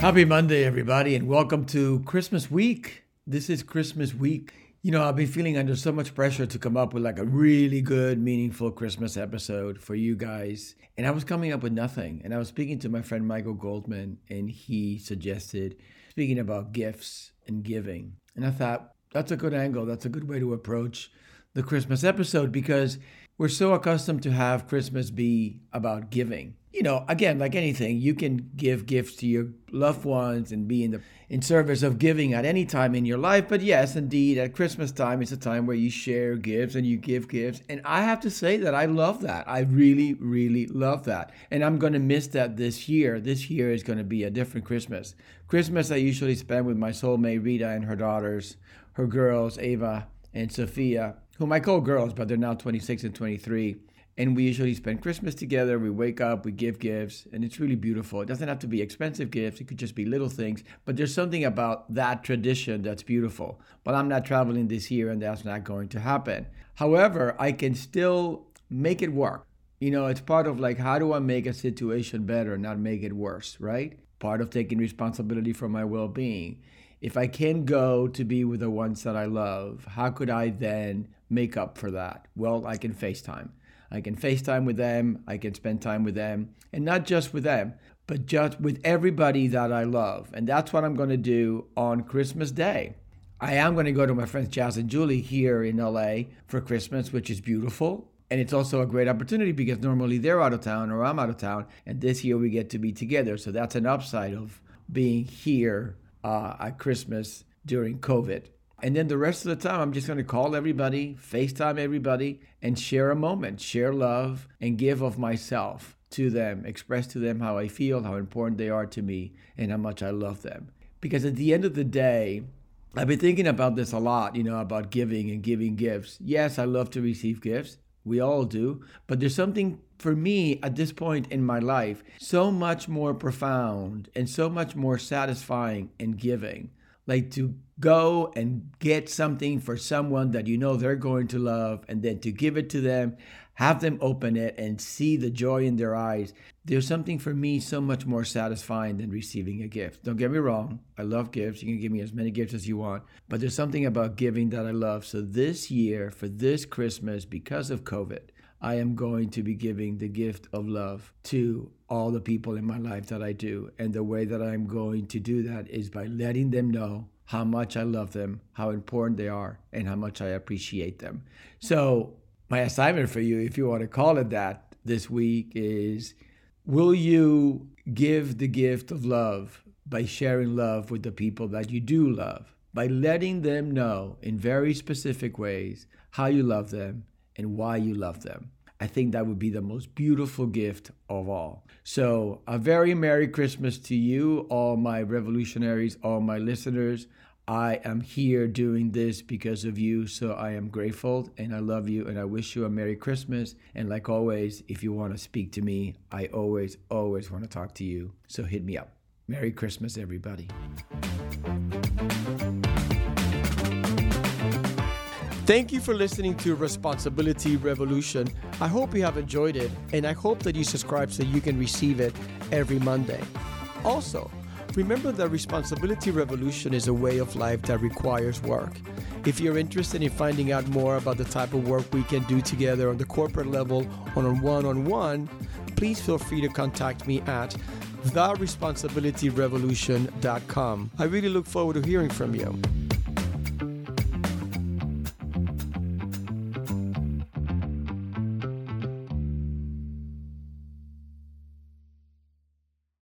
Happy Monday, everybody, and welcome to Christmas week. This is Christmas week. You know, I've been feeling under so much pressure to come up with like a really good, meaningful Christmas episode for you guys. And I was coming up with nothing. And I was speaking to my friend Michael Goldman, and he suggested speaking about gifts and giving. And I thought, that's a good angle. That's a good way to approach the Christmas episode because we're so accustomed to have Christmas be about giving you know, again, like anything, you can give gifts to your loved ones and be in the in service of giving at any time in your life. But yes, indeed, at Christmas time, it's a time where you share gifts and you give gifts. And I have to say that I love that. I really, really love that. And I'm going to miss that this year. This year is going to be a different Christmas. Christmas I usually spend with my soulmate Rita and her daughters, her girls Ava and Sophia, whom I call girls, but they're now 26 and 23 and we usually spend Christmas together. We wake up, we give gifts, and it's really beautiful. It doesn't have to be expensive gifts, it could just be little things, but there's something about that tradition that's beautiful. But I'm not traveling this year, and that's not going to happen. However, I can still make it work. You know, it's part of like, how do I make a situation better, not make it worse, right? Part of taking responsibility for my well being. If I can go to be with the ones that I love, how could I then make up for that? Well, I can FaceTime. I can FaceTime with them, I can spend time with them, and not just with them, but just with everybody that I love. And that's what I'm going to do on Christmas Day. I am going to go to my friends Jazz and Julie here in LA for Christmas, which is beautiful. And it's also a great opportunity because normally they're out of town or I'm out of town. And this year we get to be together. So that's an upside of being here uh, at Christmas during COVID. And then the rest of the time, I'm just going to call everybody, FaceTime everybody, and share a moment, share love, and give of myself to them, express to them how I feel, how important they are to me, and how much I love them. Because at the end of the day, I've been thinking about this a lot, you know, about giving and giving gifts. Yes, I love to receive gifts. We all do. But there's something for me at this point in my life so much more profound and so much more satisfying in giving like to go and get something for someone that you know they're going to love and then to give it to them have them open it and see the joy in their eyes there's something for me so much more satisfying than receiving a gift. Don't get me wrong i love gifts. You can give me as many gifts as you want but there's something about giving that i love. So this year for this christmas because of covid I am going to be giving the gift of love to all the people in my life that I do. And the way that I'm going to do that is by letting them know how much I love them, how important they are, and how much I appreciate them. So, my assignment for you, if you want to call it that, this week is will you give the gift of love by sharing love with the people that you do love? By letting them know in very specific ways how you love them and why you love them. I think that would be the most beautiful gift of all. So, a very Merry Christmas to you, all my revolutionaries, all my listeners. I am here doing this because of you, so I am grateful and I love you and I wish you a Merry Christmas. And like always, if you want to speak to me, I always, always want to talk to you. So hit me up. Merry Christmas, everybody. Thank you for listening to Responsibility Revolution. I hope you have enjoyed it, and I hope that you subscribe so you can receive it every Monday. Also, remember that Responsibility Revolution is a way of life that requires work. If you're interested in finding out more about the type of work we can do together on the corporate level or on one on one, please feel free to contact me at theresponsibilityrevolution.com. I really look forward to hearing from you.